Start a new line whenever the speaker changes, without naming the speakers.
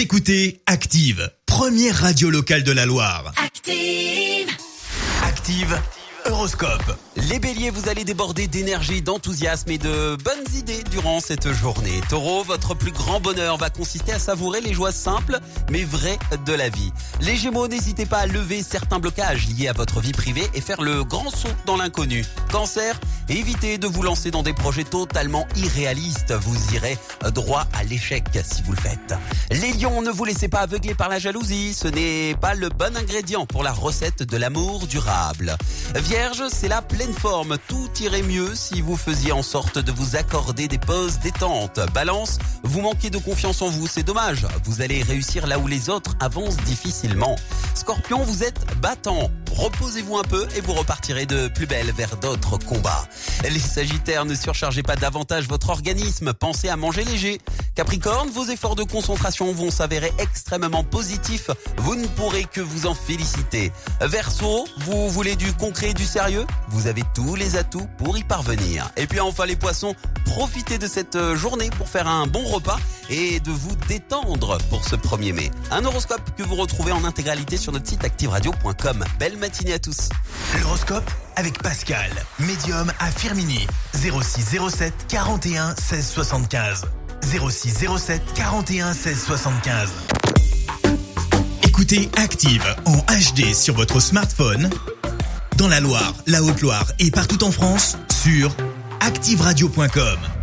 Vous écoutez Active, première radio locale de la Loire.
Active.
Active, Horoscope.
Les béliers, vous allez déborder d'énergie, d'enthousiasme et de bonnes idées durant cette journée. Taureau, votre plus grand bonheur va consister à savourer les joies simples mais vraies de la vie. Les gémeaux, n'hésitez pas à lever certains blocages liés à votre vie privée et faire le grand saut dans l'inconnu. Cancer, évitez de vous lancer dans des projets totalement irréalistes. Vous irez droit à l'échec si vous le faites. Les lions, ne vous laissez pas aveugler par la jalousie. Ce n'est pas le bon ingrédient pour la recette de l'amour durable. Vierge, c'est la pleine forme. Tout irait mieux si vous faisiez en sorte de vous accorder des pauses détentes. Balance, vous manquez de confiance en vous, c'est dommage. Vous allez réussir là où les autres avancent difficilement. Scorpion, vous êtes battant. Reposez-vous un peu et vous repartirez de plus belle vers d'autres combats. Les Sagittaires, ne surchargez pas davantage votre organisme. Pensez à manger léger. Capricorne, vos efforts de concentration vont s'avérer extrêmement positifs. Vous ne pourrez que vous en féliciter. Verseau, vous voulez du concret et du sérieux? Vous avez tous les atouts pour y parvenir. Et puis enfin les poissons, profitez de cette euh, journée pour faire un bon repas et de vous détendre pour ce 1er mai. Un horoscope que vous retrouvez en intégralité sur notre site activeradio.com. Belle matinée à tous.
L'horoscope avec Pascal, médium à Firmini. 06 07 41 16 75. 06 07 41 16 75. Écoutez Active en HD sur votre smartphone, dans la Loire, la Haute-Loire et partout en France, sur activeradio.com.